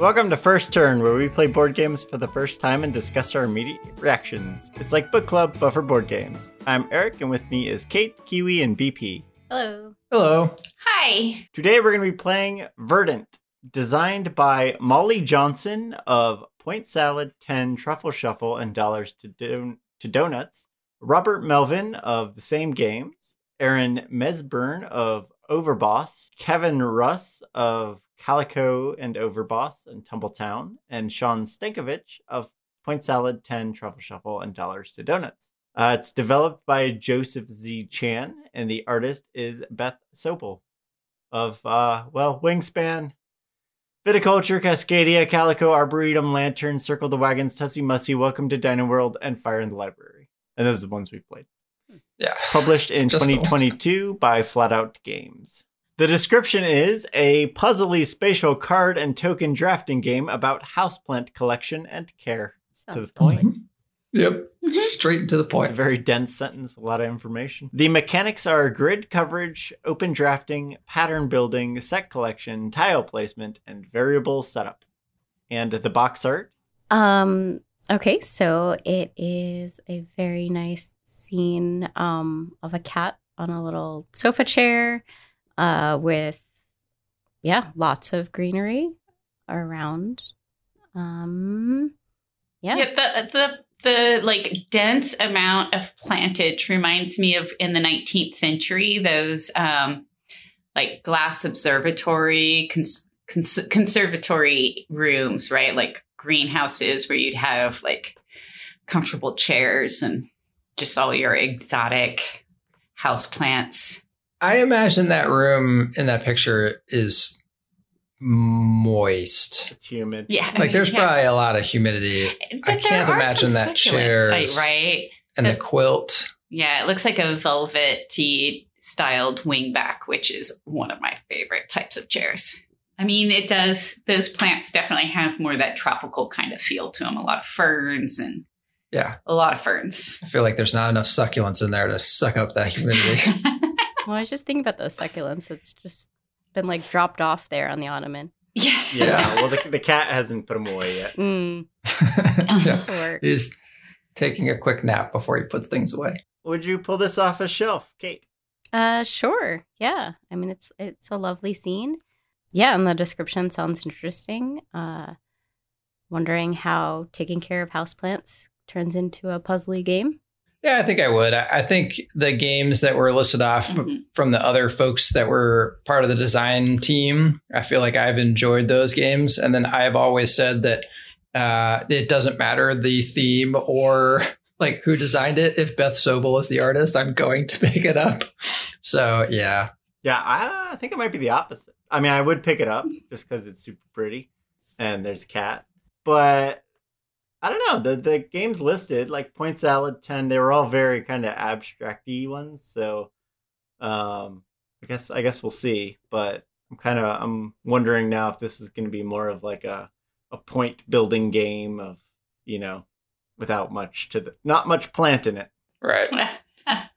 Welcome to First Turn, where we play board games for the first time and discuss our immediate reactions. It's like book club, but for board games. I'm Eric, and with me is Kate, Kiwi, and BP. Hello. Hello. Hi. Today we're going to be playing Verdant, designed by Molly Johnson of Point Salad, 10 Truffle Shuffle, and Dollars to, Don- to Donuts, Robert Melvin of the same games, Aaron Mesburne of Overboss, Kevin Russ of Calico and Overboss and Tumbletown, and Shawn Stankewich of Point Salad, 10 Truffle Shuffle, and Dollars to Donuts. Uh, it's developed by Joseph Z. Chen, and the artist is Beth Sobel of, uh, well, Wingspan, Viticulture, Cascadia, Calico, Arboretum, Lantern, Circle the Wagons, Tussie Mussy, Welcome to Dino World, and Fire in the Library. And those are the ones we played. Yeah. Published in Just the ones. 2022 by Flatout Games. The description is a puzzly spatial card and token drafting game about houseplant collection and care. to the point. Yep. Mhm. Straight to the point. It's point. a very dense sentence with a lot of information. The mechanics are grid coverage, open drafting, pattern building, set collection, tile placement, and variable setup. And the box art. Um. Okay, so it is a very nice scene um of a cat on a little sofa chair, uh, with yeah, lots of greenery around. Um. Yeah. Yeah, the the the like dense amount of plantage reminds me of in the 19th century those um like glass observatory cons- cons- conservatory rooms, right? Like greenhouses where you'd have like comfortable chairs and just all your exotic house plants. I imagine that room in that picture is moist. It's humid. Yeah. Like there's yeah. probably a lot of humidity. But I there can't are imagine some that succulents, chairs- like, right? And the Uh, quilt. Yeah, it looks like a velvety styled wingback, which is one of my favorite types of chairs. I mean, it does, those plants definitely have more of that tropical kind of feel to them. A lot of ferns and Yeah. a lot of ferns. I feel like there's not enough succulents in there to suck up that humidity. Well, I was just thinking about those succulents. It's just been like dropped off there on the ottoman. yeah. Yeah, well, the, the cat hasn't put them away yet. Mm, yeah. to. He's taking a quick nap before he puts things away. Would you pull this off a shelf, Kate? Uh, sure. Yeah. I mean, it's it's a lovely scene. Yeah, and the description sounds interesting. Uh, wondering how taking care of houseplants turns into a puzzly game. Yeah, I think I would. I I think the games that were listed off Mhm. from the other folks that were part of the design team, I feel like I've enjoyed those games. And then I've always said that uh, it doesn't matter the theme or like who designed it. If Beth Sobel is the artist, I'm going to pick it up. So yeah, Yeah, I, I think it might be the opposite. I mean, I would pick it up just because it's super pretty and there's a cat. But I don't know. The the games listed, like Point Salad 10, they were all very kind of abstracty ones. So um I guess I guess we'll see. But I'm kind of I'm wondering now if this is going to be more of like a a point building game of you know without much to the not much plant in it. right.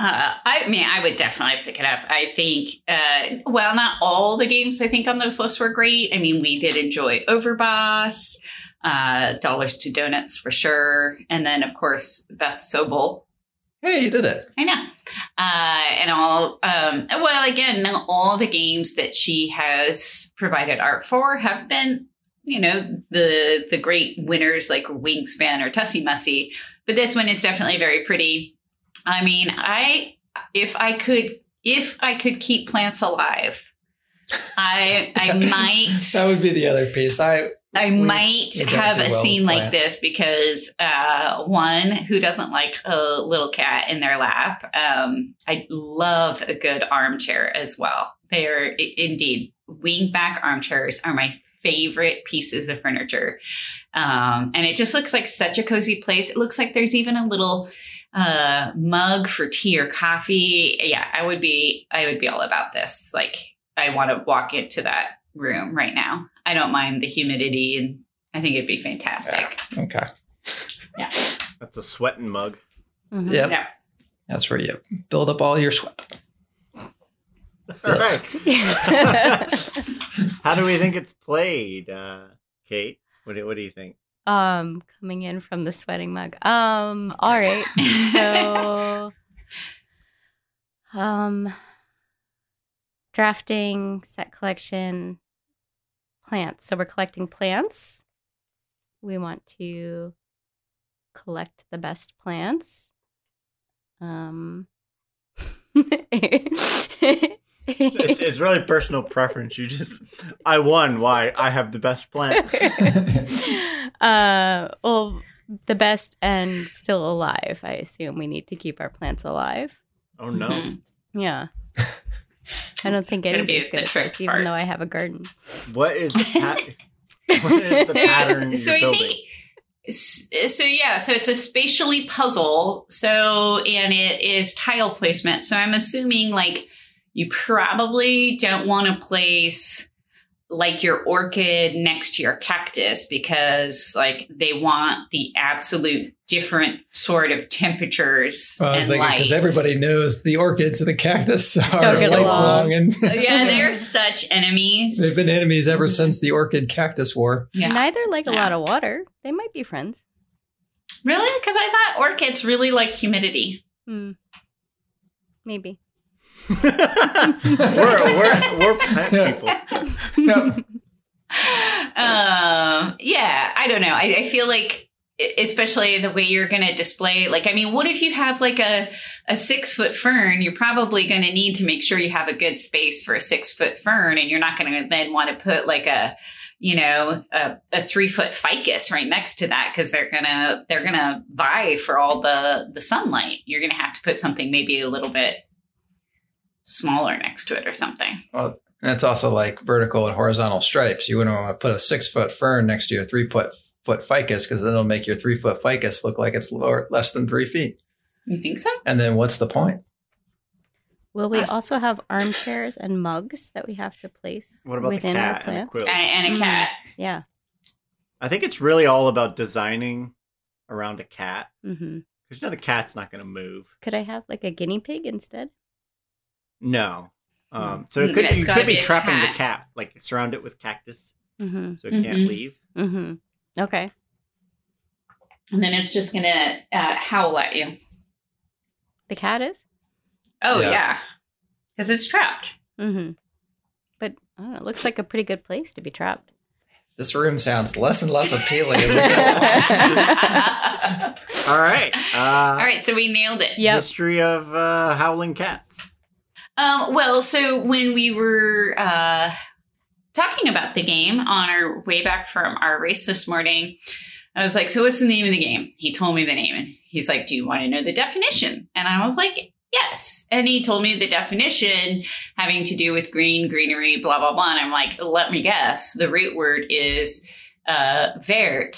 Uh, I mean, I would definitely pick it up. I think, uh, well, not all the games I think on those lists were great. I mean, we did enjoy Overboss, uh, Dollars to Donuts for sure. And then, of course, Beth Sobel. Hey, you did it. I know. Uh, and all, um, well, again, all the games that she has provided art for have been, you know, the the great winners like Wingspan or Tussie Mussy. But this one is definitely very pretty. I mean, I if I could if I could keep plants alive, I I might That would be the other piece. I I we- might we have a well scene like this because uh, one who doesn't like a little cat in their lap. Um, I love a good armchair as well. They are indeed wingback armchairs are my favorite pieces of furniture, um, and it just looks like such a cozy place. It looks like there's even a little uh, mug for tea or coffee. Yeah, I would be I would be all about this. Like I want to walk into that room right now. I don't mind the humidity and I think it'd be fantastic. okay. Yeah. That's a sweating mug. Mhm. Yep. Yeah. That's where you build up all your sweat. All right. How do we think it's played, uh, Kate? What do, what do you think? um, coming in from the sweating mug. Um, all right. So, um, drafting, set collection, plants. So we're collecting plants. We want to collect the best plants. Um, It's, it's really personal preference. You just, I won. Why? I have the best plants. uh, well, the best and still alive. I assume we need to keep our plants alive. Oh no. Mhm. Yeah. I don't It's think gonna be anybody's good at trick this, even though I have a garden. What is the pat- What is the so, pattern so you're I building? think so yeah so it's a spatially puzzle so and it is tile placement so i'm assuming like you probably don't want to place like your orchid next to your cactus because like they want the absolute different sort of temperatures Well, I and light. because everybody knows the orchids and the cactus are Don't get lifelong, along. and yeah they're such enemies they've been enemies ever since the orchid cactus war. yeah Neither like a lot of water. They might be friends. really because i thought orchids really like humidity Hmm. Maybe. we're, we're, we're plant people. Yep. um yeah i don't know I, I feel like especially the way you're going to display like i mean what if you have like a a six foot fern you're probably going to need to make sure you have a good space for a six foot fern and you're not going to then want to put like a you know a, a three foot ficus right next to that because they're gonna they're gonna vie for all the the sunlight you're gonna have to put something maybe a little bit smaller next to it or something Well, and it's also like vertical and horizontal stripes. You wouldn't want to put a six foot fern next to your three foot foot ficus because then it'll make your three foot ficus look like it's lower, less than three feet. you think so And then what's the point? Will we Ah. also have armchairs and mugs that we have to place What about within our cat and the plants? and, and a Mm. cat Yeah. I think it's really all about designing around a cat because you know the cat's not going to move. Could I have like a guinea pig instead? No. Um, so it Mm, could it's you could be be a trapping the cat. cat, like surround it with cactus Mm-hmm. so it can't Mhm. leave. Mm-hmm. Okay. and then it's just gonna uh, howl at you. The cat is? Oh Yeah. yeah, because it's trapped. Mm-hmm. But I don't know, it looks like a pretty good place to be trapped. This room sounds less and less appealing as we go along. All right. Uh, All right, so we nailed it. Yep. History of uh, howling cats. Um, well, so when we were uh, talking about the game on our way back from our race this morning, I was like, "So what's the name of the game?" He told me the name, and he's like, "Do you want to know the definition?" And I was like, "Yes." And he told me the definition having to do with green, greenery, blah blah blah. And I'm like, "Let me guess. The root word is uh, vert."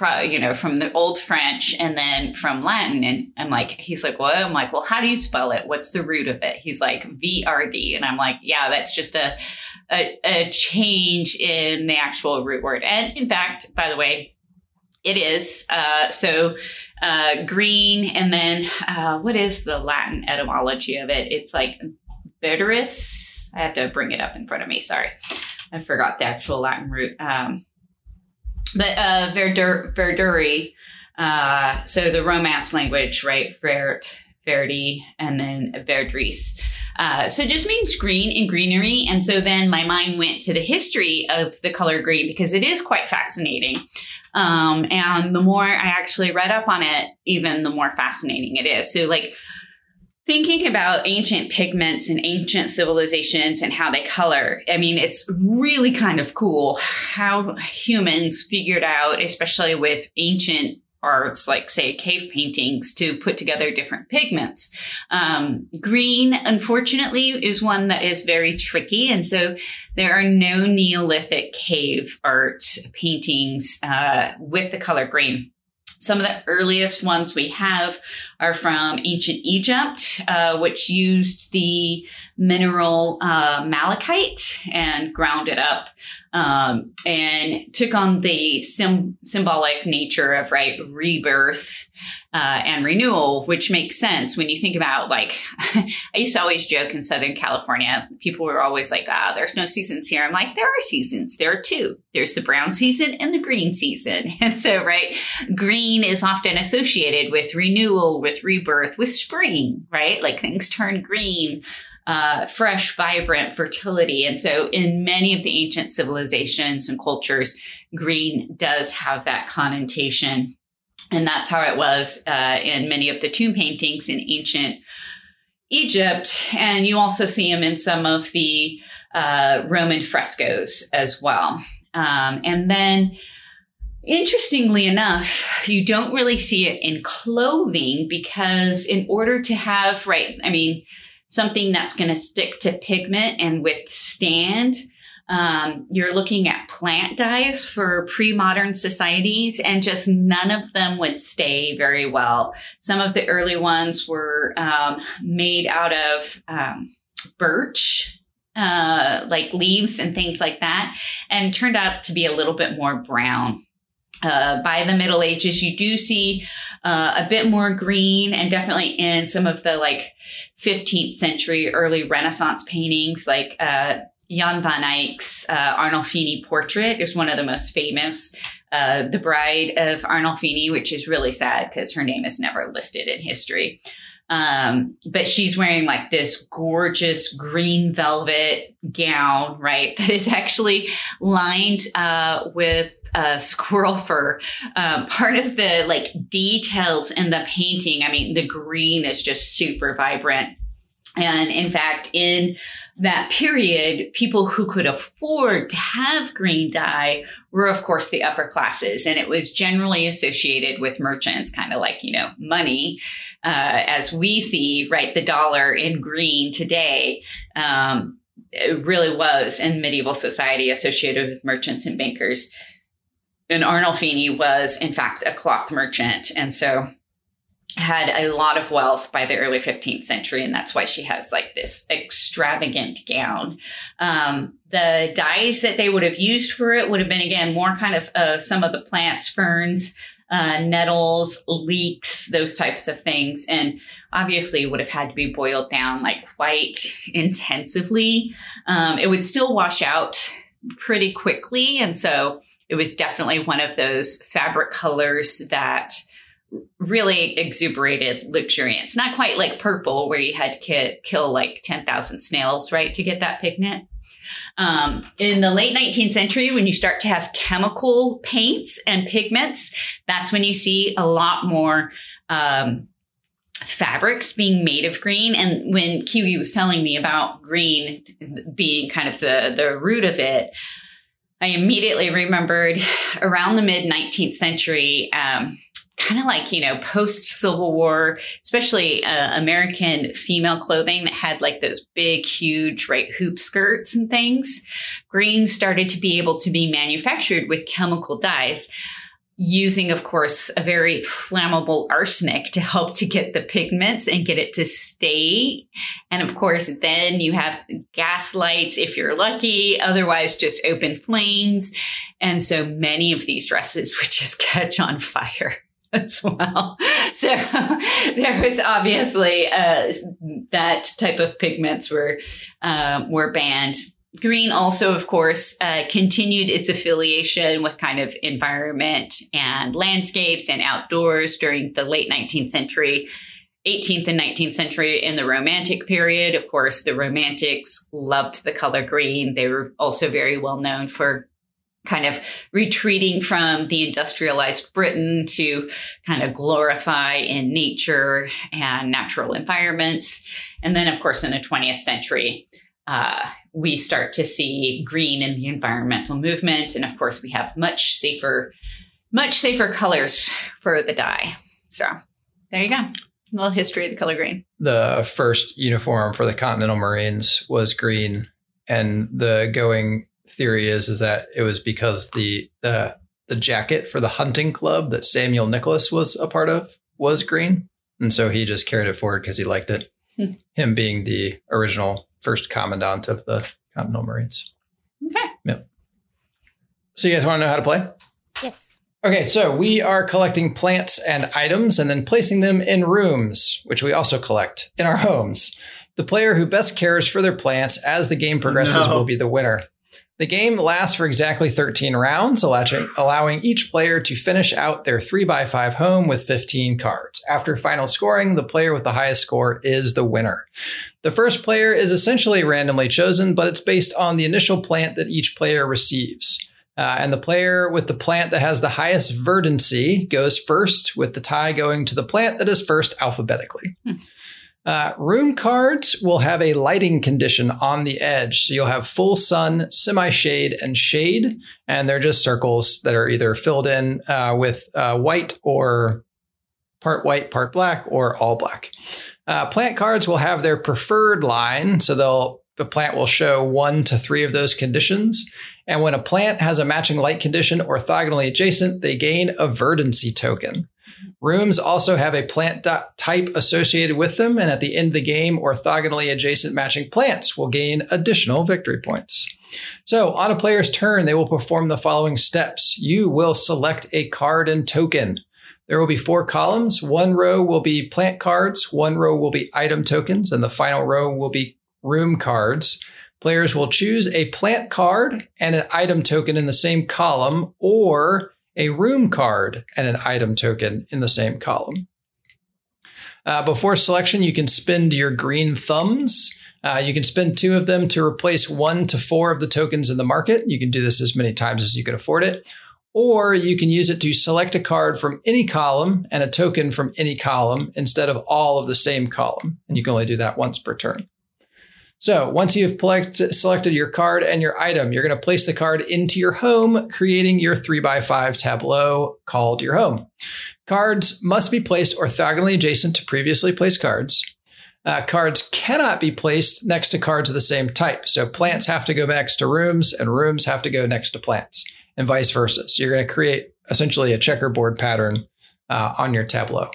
You know, from the old French and then from Latin. And I'm like, he's like, well, I'm like, well, how do you spell it? What's the root of it? He's like, VRD. And I'm like, yeah, that's just a, a, a change in the actual root word. And in fact, by the way, it is. Uh, so, uh, green. And then, uh, what is the Latin etymology of it? It's like Verderis. I have to bring it up in front of me. Sorry. I forgot the actual Latin root. Um, but uh, Verdur, Verduri, uh, so the Romance language, right? Vert, Verdi, and then Verdris. Uh, so just means green and greenery. And so then my mind went to the history of the color green because it is quite fascinating. Um, and the more I actually read up on it, even the more fascinating it is. So, like, thinking about ancient pigments and ancient civilizations and how they color, I mean, it's really kind of cool how humans figured out, especially with ancient arts like say cave paintings to put together different pigments. Um, green unfortunately is one that is very tricky and so there are no neolithic cave art paintings uh, with the color green. Some of the earliest ones we have are from ancient Egypt, uh, which used the mineral uh, malachite and ground it up um, and took on the sim- symbolic nature of right rebirth uh, and renewal, which makes sense when you think about like I used to always joke in Southern California. People were always like, "Ah, there's no seasons here." I'm like, "There are seasons. There are two. There's the brown season and the green season." And so, right, green is often associated with renewal, with rebirth, with spring, right? Like things turn green uh, fresh, vibrant fertility. And so, in many of the ancient civilizations and cultures, green does have that connotation. And that's how it was uh, in many of the tomb paintings in ancient Egypt. And you also see them in some of the uh, Roman frescoes as well. Um, and then, Interestingly enough, you don't really see it in clothing because, in order to have, right, I mean, something that's going to stick to pigment and withstand. Um, you're looking at plant dyes for pre-modern societies and just none of them would stay very well. Some of the early ones were um, made out of um, birch, uh, like leaves and things like that, and turned out to be a little bit more brown. Uh, by the Middle Ages, you do see uh, a bit more green and definitely in some of the like 15th century early Renaissance paintings, like uh, Jan van Eyck's uh, Arnolfini portrait is one of the most famous. Uh, the Bride of Arnolfini, which is really sad because her name is never listed in history. Um, but she's wearing like this gorgeous green velvet gown, right? That is actually lined uh, with uh, squirrel fur. Um, part of the like details in the painting, I mean, the green is just super vibrant. And in fact, in that period, people who could afford to have green dye were, of course, the upper classes. And it was generally associated with merchants, kind of like, you know, money, uh, as we see, right, the dollar in green today. Um, it really was in medieval society associated with merchants and bankers. And Arnolfini was, in fact, a cloth merchant. And so had a lot of wealth by the early 15th century. And that's why she has like this extravagant gown. Um, the dyes that they would have used for it would have been, again, more kind of uh, some of the plants, ferns, uh, nettles, leeks, those types of things. And obviously would have had to be boiled down like quite intensively. Um, it would still wash out pretty quickly. And so it was definitely one of those fabric colors that really exuberated luxuriance. Not quite like purple, where you had to ki- kill like 10,000 snails, right, to get that pigment. Um, in the late 19th century, when you start to have chemical paints and pigments, that's when you see a lot more um, fabrics being made of green. And when Kiwi was telling me about green being kind of the, the root of it, I immediately remembered around the mid 19th century, um, kind of like, you know, post Civil War, especially uh, American female clothing that had like those big, huge, right, hoop skirts and things. Green started to be able to be manufactured with chemical dyes using, of course, a very flammable arsenic to help to get the pigments and get it to stay. And of course, then you have gas lights if you're lucky, otherwise just open flames. And so many of these dresses would just catch on fire as well. So there was obviously uh, that type of pigments were um, were banned Green also, of course, uh, continued its affiliation with kind of environment and landscapes and outdoors during the late 19th century, 18th and 19th century in the Romantic period. Of course, the Romantics loved the color green. They were also very well known for kind of retreating from the industrialized Britain to kind of glorify in nature and natural environments. And then, of course, in the 20th century, uh, we start to see green in the environmental movement. And of course, we have much safer, much safer colors for the dye. So there you go. A little history of the color green. The first uniform for the Continental Marines was green. And the going theory is, is that it was because the, the, the jacket for the hunting club that Samuel Nicholas was a part of was green. And so he just carried it forward because he liked it. Hmm. Him being the original first commandant of the Continental Marines. Okay. Yep. So you guys want to know how to play? Yes. Okay, so we are collecting plants and items and then placing them in rooms, which we also collect in our homes. The player who best cares for their plants as the game progresses No. will be the winner. The game lasts for exactly 13 rounds, allowing, each player to finish out their 3x5 home with 15 cards. After final scoring, the player with the highest score is the winner. The first player is essentially randomly chosen, but it's based on the initial plant that each player receives. Uh, and the player with the plant that has the highest verdancy goes first, with the tie going to the plant that is first alphabetically. Hmm. Uh, room cards will have a lighting condition on the edge. So you'll have full sun, semi shade, and shade. And they're just circles that are either filled in uh, with uh, white or part white, part black, or all black. Uh, plant cards will have their preferred line. So they'll the plant will show one to three of those conditions. And when a plant has a matching light condition orthogonally adjacent, they gain a verdancy token. Rooms also have a plant type associated with them, and at the end of the game, orthogonally adjacent matching plants will gain additional victory points. So, on a player's turn, they will perform the following steps. You will select a card and token. There will be four columns. One row will be plant cards, one row will be item tokens, and the final row will be room cards. Players will choose a plant card and an item token in the same column, or a room card and an item token in the same column. Uh, before selection, you can spend your green thumbs. Uh, you can spend two of them to replace one to four of the tokens in the market. You can do this as many times as you can afford it. Or you can use it to select a card from any column and a token from any column instead of all of the same column. And you can only do that once per turn. So once you've select, selected your card and your item, you're going to place the card into your home, creating your 3x5 tableau called your home. Cards must be placed orthogonally adjacent to previously placed cards. Uh, cards cannot be placed next to cards of the same type. So plants have to go next to rooms, and rooms have to go next to plants, and vice versa. So you're going to create essentially a checkerboard pattern uh, on your tableau.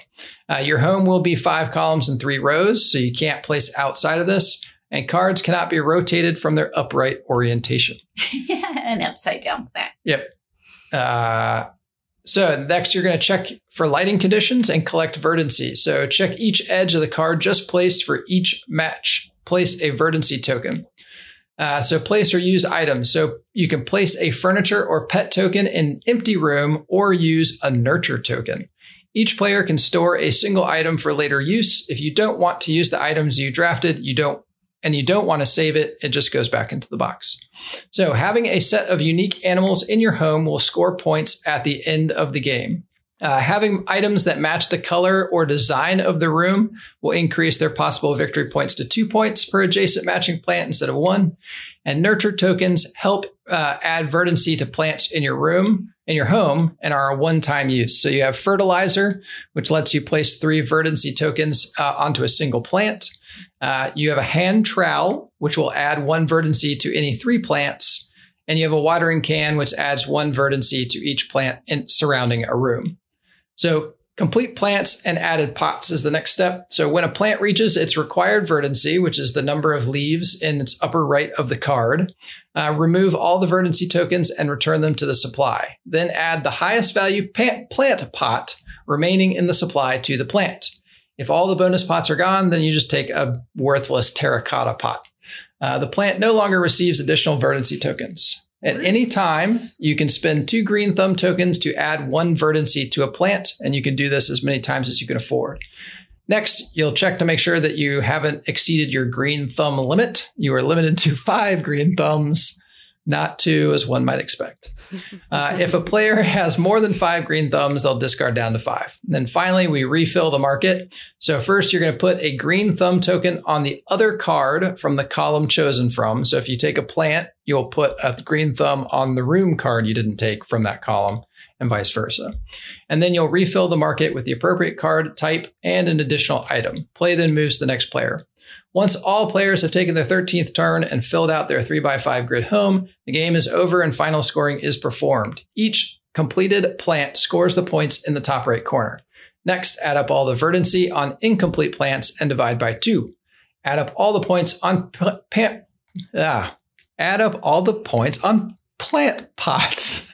Uh, your home will be five columns and three rows, so you can't place outside of this. And cards cannot be rotated from their upright orientation. An upside down plant. Yep. Uh, so next, you're going to check for lighting conditions and collect verdancy. So check each edge of the card just placed for each match. Place a verdancy token. Uh, so place or use items. So you can place a furniture or pet token in an empty room or use a nurture token. Each player can store a single item for later use. If you don't want to use the items you drafted, you don't and you don't want to save it, it just goes back into the box. So, having a set of unique animals in your home will score points at the end of the game. Uh, having items that match the color or design of the room will increase their possible victory points to two points per adjacent matching plant instead of one. And nurture tokens help uh, add verdancy to plants in your room, in your home, and are a one time use. So you have fertilizer, which lets you place three verdancy tokens uh, onto a single plant. Uh, you have a hand trowel, which will add one verdancy to any three plants. And you have a watering can, which adds one verdancy to each plant in, surrounding a room. So complete plants and added pots is the next step. So when a plant reaches its required verdancy, which is the number of leaves in its upper right of the card, uh, remove all the verdancy tokens and return them to the supply. Then add the highest value plant, plant pot remaining in the supply to the plant. If all the bonus pots are gone, then you just take a worthless terracotta pot. Uh, the plant no longer receives additional verdancy tokens. At any time, you can spend two green thumb tokens to add one verdancy to a plant, and you can do this as many times as you can afford. Next, you'll check to make sure that you haven't exceeded your green thumb limit. You are limited to five green thumbs, not two, as one might expect. Uh, if a player has more than five green thumbs, they'll discard down to five. And then finally, we refill the market. So first, you're going to put a green thumb token on the other card from the column chosen from. So if you take a plant, you'll put a green thumb on the room card you didn't take from that column, and vice versa. And then you'll refill the market with the appropriate card type and an additional item. Play then moves to the next player. Once all players have taken their 13th turn and filled out their 3x5 grid home, the game is over and final scoring is performed. Each completed plant scores the points in the top right corner. Next, add up all the verdancy on incomplete plants and divide by two. Add up all the points on p- ah, add up all the points on plant pots.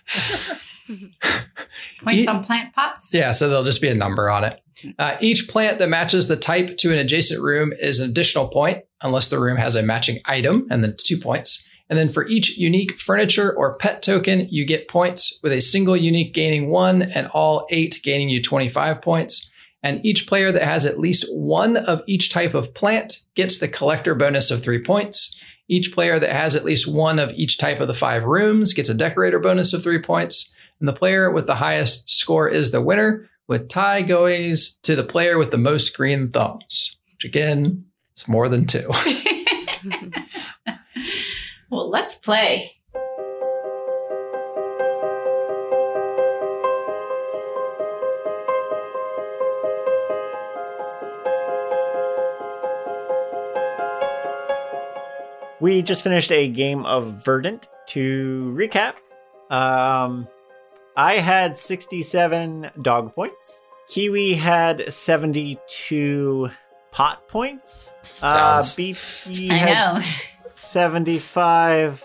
Points Ye- on plant pots. Yeah, so there'll just be a number on it. Uh, each plant that matches the type to an adjacent room is an additional point, unless the room has a matching item, and then two points. And then for each unique furniture or pet token, you get points, with a single unique gaining one and all eight gaining you 25 points. And each player that has at least one of each type of plant gets the collector bonus of three points. Each player that has at least one of each type of the five rooms gets a decorator bonus of three points. And the player with the highest score is the winner, with tie goes to the player with the most green thumbs, which again, is more than two. well, let's play. We just finished a game of Verdant. To recap, um, I had 67 dog points. Kiwi had 72 pot points. Uh, BP I had know. 75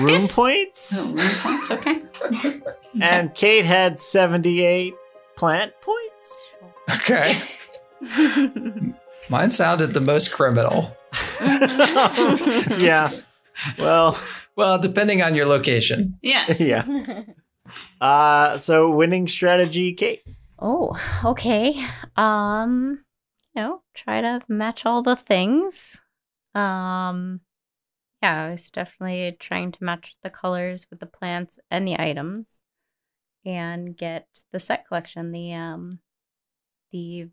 room points. Oh, room points, okay. And Kate had 78 plant points. okay. Mine sounded the most criminal. yeah. Well, Well, depending on your location. Yeah. yeah. Uh, so winning strategy, Kate. Oh, okay. Um, you know, try to match all the things. Um, yeah, I was definitely trying to match the colors with the plants and the items and get the set collection, the um the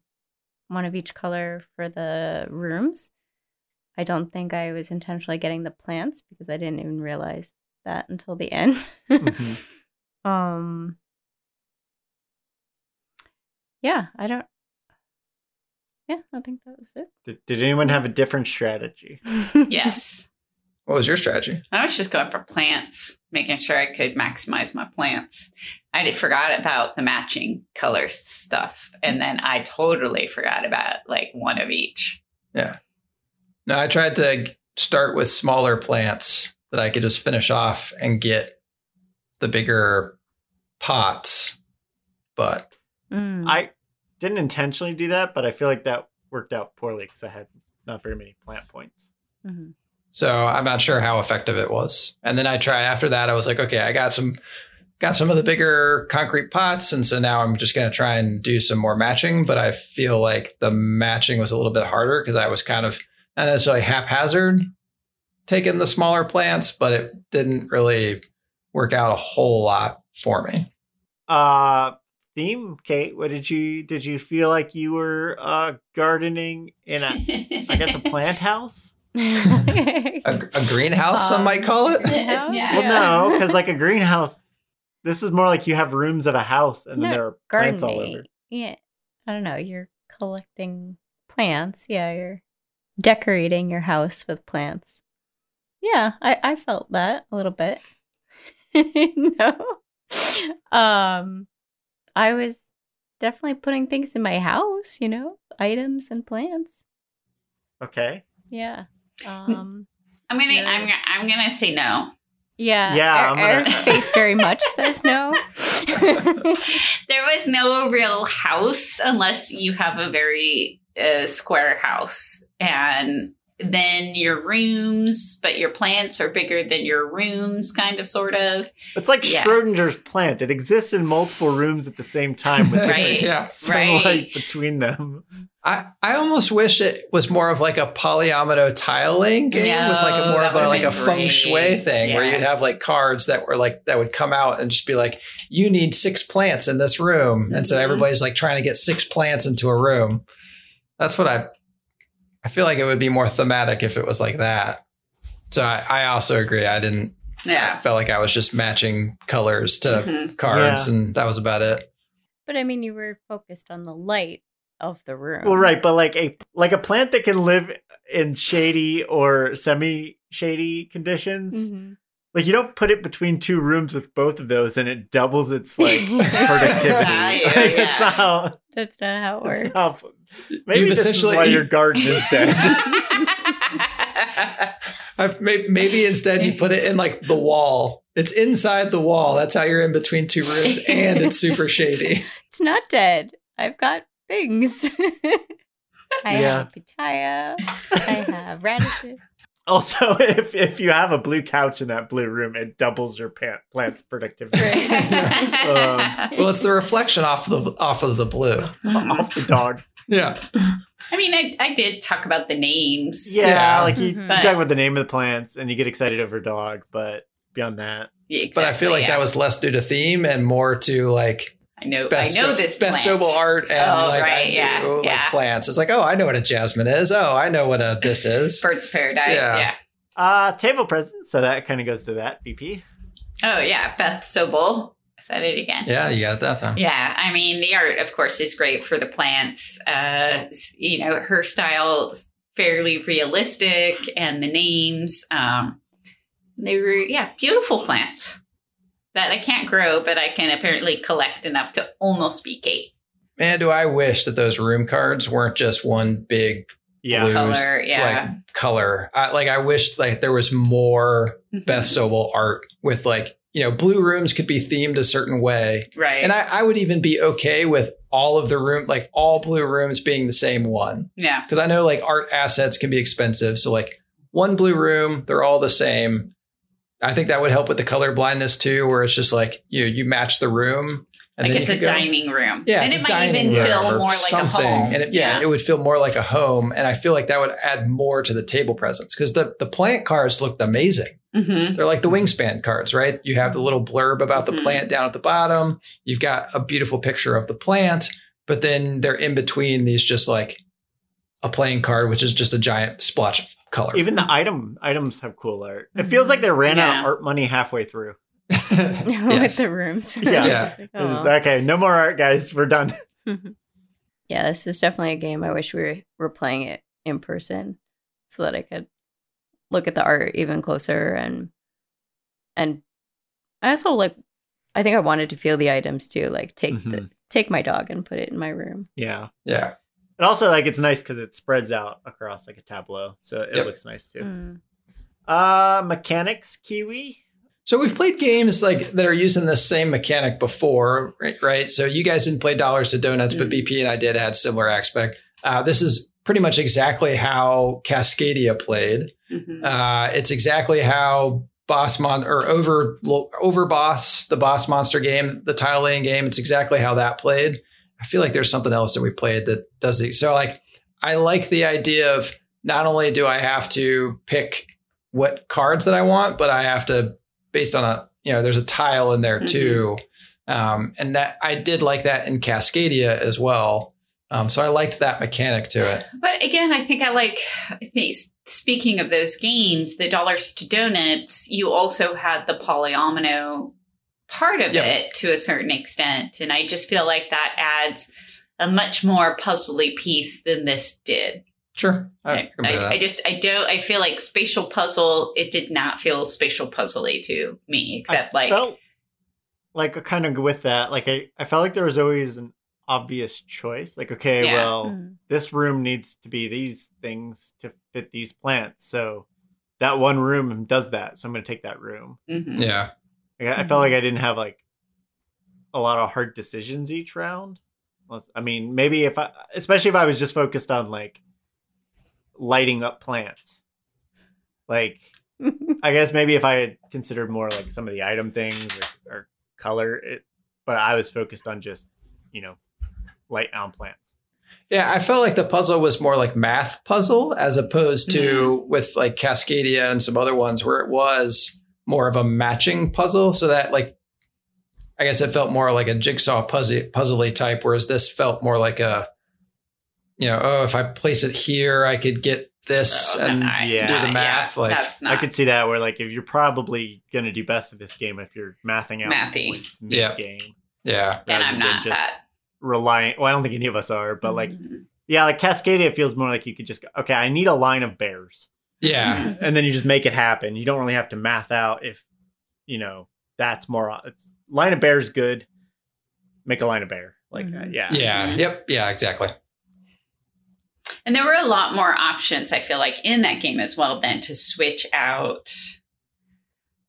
one of each color for the rooms. I don't think I was intentionally getting the plants because I didn't even realize that until the end. Mhm. Um Yeah, I don't Yeah, I think that was it. Did, did anyone have a different strategy? Yes. What was your strategy? I was just going for plants, making sure I could maximize my plants. I did, forgot about the matching colors stuff. And then I totally forgot about like one of each. Yeah. No, I tried to start with smaller plants that I could just finish off and get the bigger pots. But Mm. I didn't intentionally do that, but I feel like that worked out poorly because I had not very many plant points. Mhm. so I'm not sure how effective it was. And then I try after that, I was like, okay, I got some got some of the bigger concrete pots. And so now I'm just gonna try and do some more matching. But I feel like the matching was a little bit harder because I was kind of not necessarily haphazard taking the smaller plants, but it didn't really work out a whole lot for me. Uh, theme, Kate. What did you did you feel like you were uh gardening in a I guess a plant house? A, a greenhouse, some Um, might call it. Yeah. Yeah. Well, no, because like a greenhouse, this is more like you have rooms of a house and then there are plants all over. Yeah. I don't know. You're collecting plants. Yeah, you're decorating your house with plants. Yeah, I, I felt that a little bit. no. Um I was definitely putting things in my house, you know, items and plants. Okay. Yeah. Um I'm gonna, Yeah. I'm, gonna- I'm gonna say no. yeah. Yeah, Air- I'm gonna- Eric's face very much says no. there was no real house unless you have a very uh, square house and then your rooms but your plants are bigger than your rooms kind of sort of It's like Yeah. Schrodinger's plant. It exists in multiple rooms at the same time with Right, Yeah. sunlight right. between them. I, I almost wish it was more of like a polyomino tiling laying game with like a more of a like a been feng shui great. thing where you'd have like cards that were like that would come out and just be like you need six plants in this room and so Mhm. everybody's like trying to get six plants into a room. That's what I I feel like it would be more thematic if it was like that. So I, I also agree. I didn't yeah I felt like I was just matching colors to Mhm. cards Yeah. and that was about it. But I mean, you were focused on the light of the room. Well, right, but like a like a plant that can live in shady or semi shady conditions Mhm. like you don't put it between two rooms with both of those and it doubles its like productivity. Value, like, yeah. That's not how. That's not how it That's works. not how maybe You've this essentially- is why your garden is dead. Maybe instead you put it in like the wall. It's inside the wall. That's how you're in between two rooms, and it's super shady. It's not dead. I've got things. I Yeah. have pitaya. I have radishes. Also, if if you have a blue couch in that blue room, it doubles your plant, plant's productivity Um, Well, it's the reflection off the off of the blue. off the dog. Yeah, I mean, I, I did talk about the names. Yeah, Yeah. like you, Mhm. you But- talk about the name of the plants and you get excited over dog, but beyond that, Yeah, but I feel like yeah. that was less due to theme and more to like I know. best I know this best plant. Sobel art and Oh, like, right, yeah, knew, like plants. It's like, oh, I know what a jasmine is. Oh, I know what a this is. Birds Paradise. Yeah. Yeah. uh, table presents. So that kind of goes to that BP. Oh yeah, Beth Sobel. I said it again. Yeah, you got it that time. Yeah, I mean the art, of course, is great for the plants. Uh, you know, her style fairly realistic, and the names, um, they were yeah, beautiful plants that I can't grow, but I can apparently collect enough to almost be Kate. Man, do I wish that those room cards weren't just one big Yeah. blue Color, yeah. like color. I, like I wish like there was more Mhm. Beth Sobel art with like you know blue rooms could be themed a certain way, right? and I, I would even be okay with all of the room like all blue rooms being the same one yeah, because I know like art assets can be expensive. So like one blue room, they're all the same. I think that would help with the color blindness too, where it's just like you you match the room. And like it's a go- dining room. yeah, and it might even feel or more like something. a home. And it, yeah, it would feel more like a home. And I feel like that would add more to the table presence because the, the plant cards looked amazing. Mhm. They're like the wingspan cards, right? You have the little blurb about the Mhm. plant down at the bottom. You've got a beautiful picture of the plant, but then they're in between these just like a playing card, which is just a giant splotch of color. Even the item items have cool art. It feels like they ran out of art money halfway through. With the rooms. Yeah. Yeah. Like, They're just, okay, no more art, guys. We're done. yeah, this is definitely a game. I wish we were, were playing it in person so that I could look at the art even closer and and I also like I think I wanted to feel the items too, like take the Mhm. take my dog and put it in my room. Yeah. yeah. And also, like, it's nice because it spreads out across like a tableau, so it Yep. looks nice too. Mm. Uh, mechanics kiwi. So we've played games like that are using the same mechanic before, right? right? So you guys didn't play Dollars to Donuts, but Mm. BP and I did had similar aspect. Uh, this is pretty much exactly how Cascadia played. Mhm. Uh, it's exactly how Boss Mon or Over Over Boss, the Boss Monster game, the tile laying game. It's exactly how that played. I feel like there's something else that we played that does it. So like, I like the idea of not only do I have to pick what cards that I want, but I have to based on a you know there's a tile in there too, um, and that I did like that in Cascadia as well. Um, so I liked that mechanic to it. But again, I think I like. I think speaking of those games, the dollars to donuts, you also had the polyomino part of Yep. it to a certain extent, and I just feel like that adds a much more puzzly piece than this did. Sure, I, I, can agree with I, just I don't I feel like spatial puzzle. It did not feel spatial puzzly to me, except like felt like kind of with that. Like I, I felt like there was always an obvious choice. Like, okay, Yeah. well, Mm. this room needs to be these things to fit these plants. So that one room does that. So I'm going to take that room. mhm. yeah. Like, I- I felt like mm-hmm. I didn't have like a lot of hard decisions each round. I mean, maybe if I, especially if I was just focused on like lighting up plants, like I guess maybe if I had considered more like some of the item things or, or color, it, but I was focused on just you know light on plants. Yeah, I felt like the puzzle was more like math puzzle as opposed to mm-hmm. with like Cascadia and some other ones where it was more of a matching puzzle. So that like, I guess it felt more like a jigsaw puzzle puzzly type, whereas this felt more like a, you know, oh, if I place it here, I could get this Oh, and no, I- yeah. do the math. like, that's not. I could see that where like if you're probably going to do best at this game if you're mathing out Mathy. Yeah. mid game, yeah, and I'm not just that. relying. Well, I don't think any of us are, but like Mhm. yeah, like Cascadia feels more like you could just go, okay, I need a line of bears. Yeah, and then you just make it happen. You don't really have to math out if you know, that's more. It's line of bears good. Make a line of bear. Like uh, Mhm. yeah, Yeah. Yep. Yeah. Exactly. And there were a lot more options, I feel like, in that game as well, than to switch out,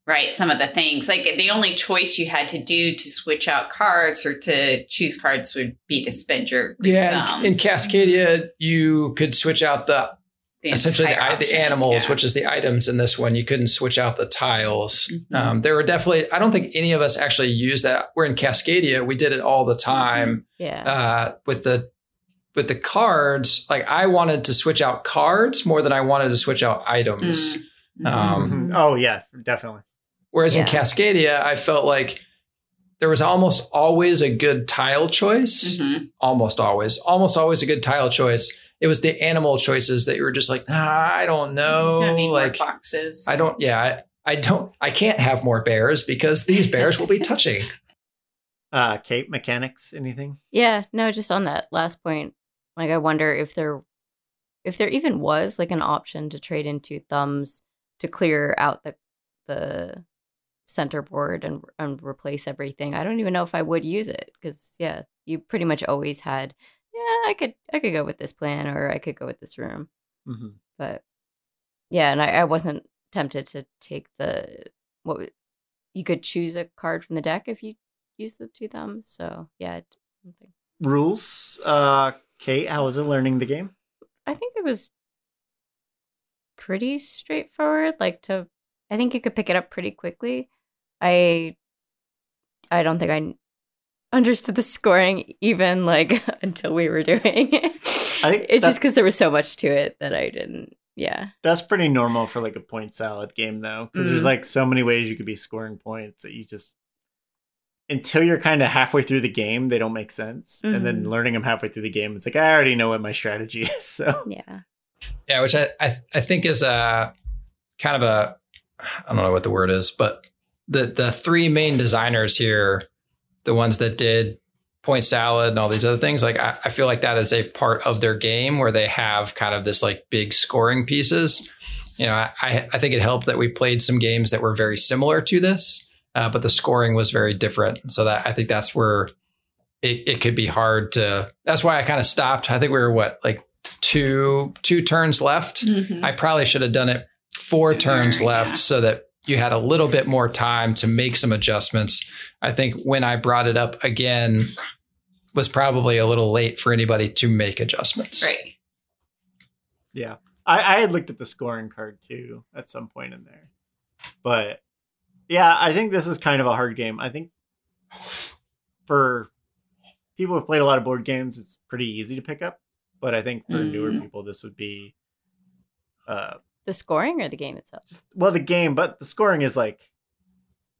right? Some of the things. Like the only choice you had to do to switch out cards or to choose cards would be to spend your Yeah. In, in. Cascadia, you could switch out the The essentially the, the animals, yeah. which is the items in this one. You couldn't switch out the tiles. Mhm. Um, there were definitely. I don't think any of us actually used that. We're in Cascadia. We did it all the time Yeah. uh, with the with the cards. Like I wanted to switch out cards more than I wanted to switch out items. Mm. Um, Mhm. Oh yeah, definitely. Whereas in Cascadia, I felt like there was almost always a good tile choice. Mhm. Almost always, almost always a good tile choice. It was the animal choices that you were just like, nah, I don't know. Don't need more like, boxes. I don't, yeah, I, I don't, I can't have more bears because these bears will be touching. Uh, Kate, mechanics, anything? Yeah, no, just on that last point, like I wonder if there if there even was like an option to trade into thumbs to clear out the the center board and and replace everything. I don't even know if I would use it cuz yeah, you pretty much always had yeah, I could I could go with this plan or I could go with this room. hmm But yeah, and I, I wasn't tempted to take the what w- you could choose a card from the deck if you use the two thumbs. So, yeah, Rules. Uh, Kate, how was it learning the game? I think it was pretty straightforward. Like to, I think you could pick it up pretty quickly. I, I don't think I understood the scoring even like until we were doing it. I think it's just because there was so much to it that I didn't. Yeah, That's pretty normal for like a point salad game, though, because there's Mhm. like so many ways you could be scoring points that you just until you're kind of halfway through the game, they don't make sense, and then Mhm. learning them halfway through the game, it's like I already know what my strategy is. So yeah. Yeah, which I, I, I think is a kind of a, I don't know what the word is, but the, the three main designers here, the ones that did point salad and all these other things like I, I feel like that is a part of their game where they have kind of this like big scoring pieces you know i i think it helped that we played some games that were very similar to this uh, but the scoring was very different so that i think that's where it, it could be hard to that's why i kind of stopped i think we were what like two two turns left Mhm. I probably should have done it four Sooner, turns left yeah. so that you had a little bit more time to make some adjustments. I think when I brought it up again was probably a little late for anybody to make adjustments. Right. yeah, I, I had looked at the scoring card too at some point in there, but yeah, I think this is kind of a hard game. I think for people who've played a lot of board games, it's pretty easy to pick up, but I think for newer Mhm. people, this would be uh The scoring or the game itself. just well the game but the scoring is like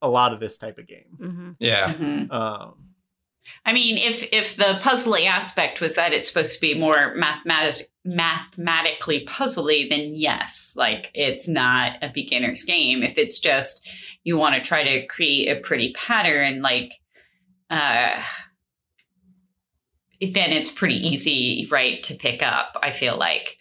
a lot of this type of game Mm-hmm. Yeah. Mhm. um I mean, if if the puzzly aspect was that it's supposed to be more mathematic, mathematically puzzly, then yes, like it's not a beginner's game. If it's just you want to try to create a pretty pattern, like uh, then it's pretty easy, right, to pick up. I feel like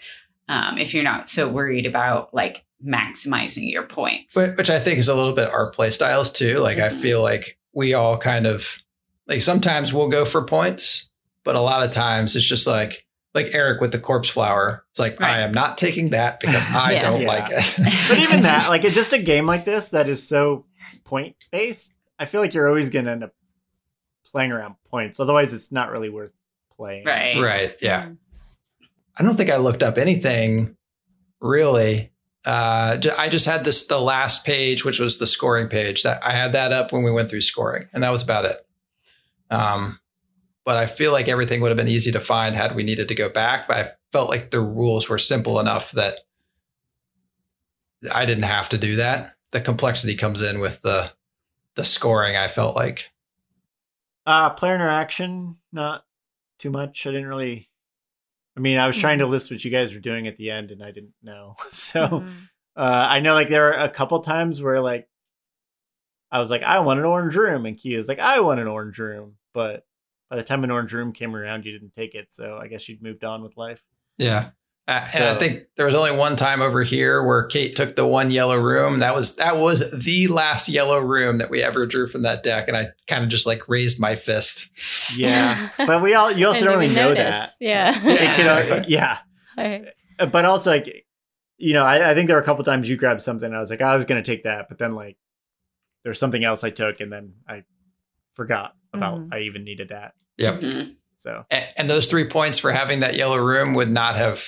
um, if you're not so worried about like maximizing your points. But, which I think is a little bit our play styles too. Like I Mhm. feel like we all kind of like sometimes we'll go for points, but a lot of times it's just like like Eric with the corpse flower. It's like Right. I am not taking that because I Yeah. don't Yeah. like it. but even that like it's just a game like this that is so point based i feel like you're always gonna end up playing around points otherwise it's not really worth playing right. right. Yeah. I don't think I looked up anything really. Uh, I just had this the last page, which was the scoring page. That I had that up when we went through scoring, and that was about it. Um, but I feel like everything would have been easy to find had we needed to go back. But I felt like the rules were simple enough that I didn't have to do that. The complexity comes in with the the scoring. I felt like uh player interaction not too much i didn't really i mean i was trying to list what you guys were doing at the end and i didn't know so Mm-hmm. uh i know like there were a couple times where like i was like i want an orange room and Kia was like i want an orange room but by the time an orange room came around you didn't take it so i guess you'd moved on with life Yeah. Uh, and I think there was only one time over here where Kate took the one yellow room. That was that was the last yellow room that we ever drew from that deck, and I kind of just like raised my fist. Yeah, but we all you also don't really even know notice. that. Yeah. It could Exactly. yeah, I- but also like you know, I, I think there were a couple times you grabbed something. And I was like, I was gonna take that, but then like there was something else I took, and then I forgot about Mhm. I even needed that. Yep. Mhm. So And, and those three points for having that yellow room would not have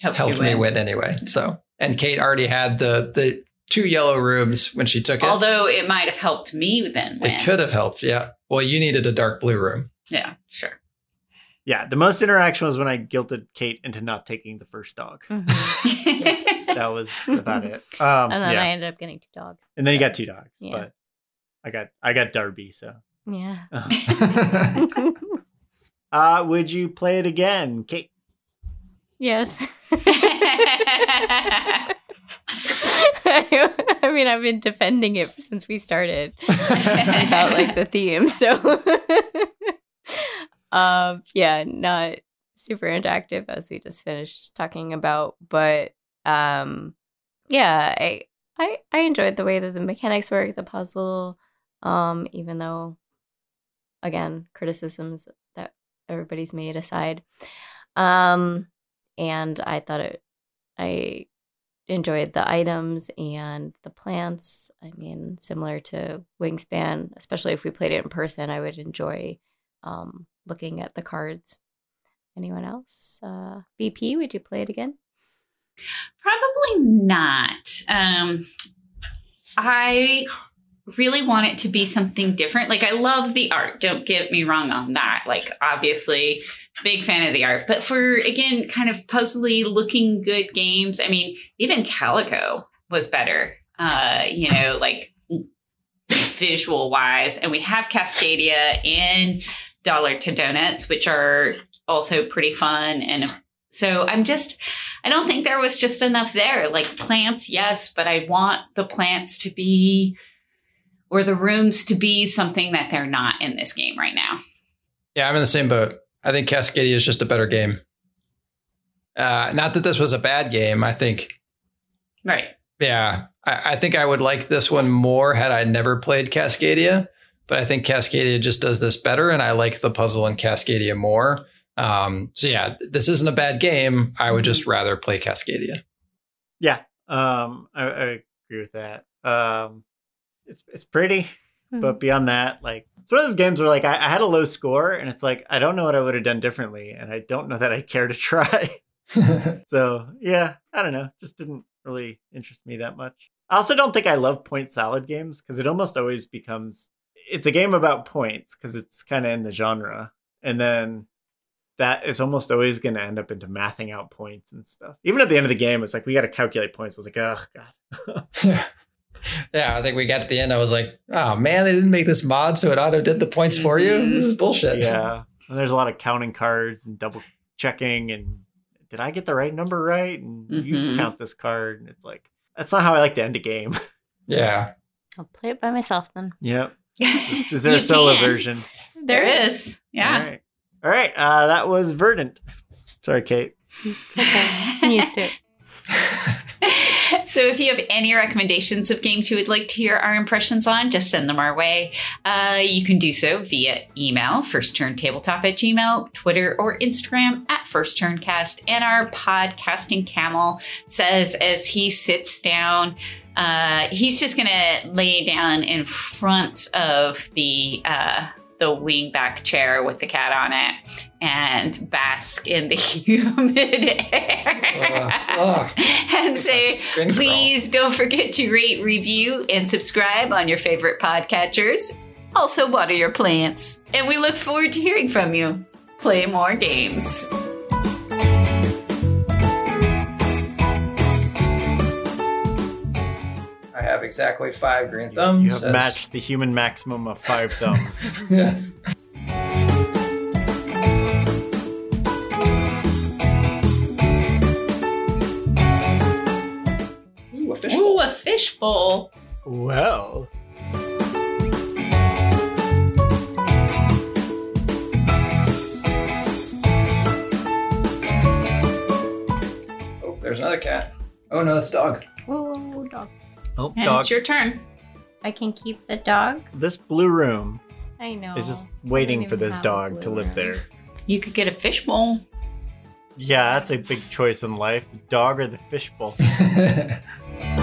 Helped, helped me win. win anyway. So, and Kate already had the the two yellow rooms when she took it. Although it might have helped me then win. it could have helped. Yeah. Well, you needed a dark blue room. Yeah, sure. yeah, the most interaction was when I guilted Kate into not taking the first dog. Mhm. That was about it. Um, And then yeah, I ended up getting two dogs. and then you got two dogs, yeah. but I got I got Darby. So, Yeah. uh, would you play it again, Kate? Yes. I mean, I've been defending it since we started about like the theme. So, um, yeah, not super interactive as we just finished talking about, but um, yeah, I I I enjoyed the way that the mechanics work, the puzzle, um, even though, again, criticisms that everybody's made aside, um, and I thought it, I enjoyed the items and the plants. I mean, similar to Wingspan, especially if we played it in person, I would enjoy um, looking at the cards. Anyone else? Uh, BP, would you play it again? Probably not. Um, I really want it to be something different. Like I love the art. Don't get me wrong on that. Like obviously, big fan of the art. But for again, kind of puzzly looking good games. I mean, even Calico was better. Uh, you know, like visual wise. And we have Cascadia and Dollar to Donuts, which are also pretty fun and so I'm just, I don't think there was just enough there. Like plants, yes, but I want the plants to be, or the rooms to be something that they're not in this game right now. Yeah, I'm in the same boat. I think Cascadia is just a better game. Uh, not that this was a bad game. I think, Right. yeah, I, I think I would like this one more had I never played Cascadia. But I think Cascadia just does this better, and I like the puzzle in Cascadia more. Um, so yeah, this isn't a bad game. I would just rather play Cascadia. Yeah, um, I, I agree with that. Um, it's it's pretty, Hmm. but beyond that, like it's one of those games where like I, I had a low score, and it's like I don't know what I would have done differently, and I don't know that I care to try. so yeah, I don't know, just didn't really interest me that much. I also don't think I love point salad games because it almost always becomes it's a game about points because it's kind of in the genre, and then that is almost always going to end up into mathing out points and stuff. Even at the end of the game, it's like we got to calculate points. I was like, oh god. yeah, I think we got to the end. I was like, oh man, they didn't make this mod so it auto did the points for you. Mhm. This is bullshit. yeah, and there's a lot of counting cards and double checking and did I get the right number right? And you Mhm. count this card, and it's like that's not how I like to end a game. Yeah. I'll play it by myself then. yep. Is, is there a solo can. version? There is. Yeah. All right. All right. Uh, that was Verdant. Sorry, Kate. Okay. I'm used to it. So if you have any recommendations of games you would like to hear our impressions on, just send them our way. Uh, you can do so via email, firstturntabletop at gmail, Twitter or Instagram at firstturncast. And our podcasting camel says as he sits down, uh, he's just going to lay down in front of the uh, the wingback chair with the cat on it and bask in the humid air uh, ugh. and say, Spin crawl. please don't forget to rate, review, and subscribe on your favorite podcatchers. Also, water your plants. And we look forward to hearing from you. Play more games. Exactly five green You, thumbs. you have as- matched the human maximum of five thumbs. yes. Ooh, a fish Ooh, bowl. a fishbowl. well, Oh, there's another cat. Oh no, it's dog. Whoa, dog. Oh, And dog. it's your turn. I can keep the dog. This blue room I know. is just waiting for this dog to live room. there. You could get a fishbowl. Yeah, that's a big choice in life. The dog or the fishbowl.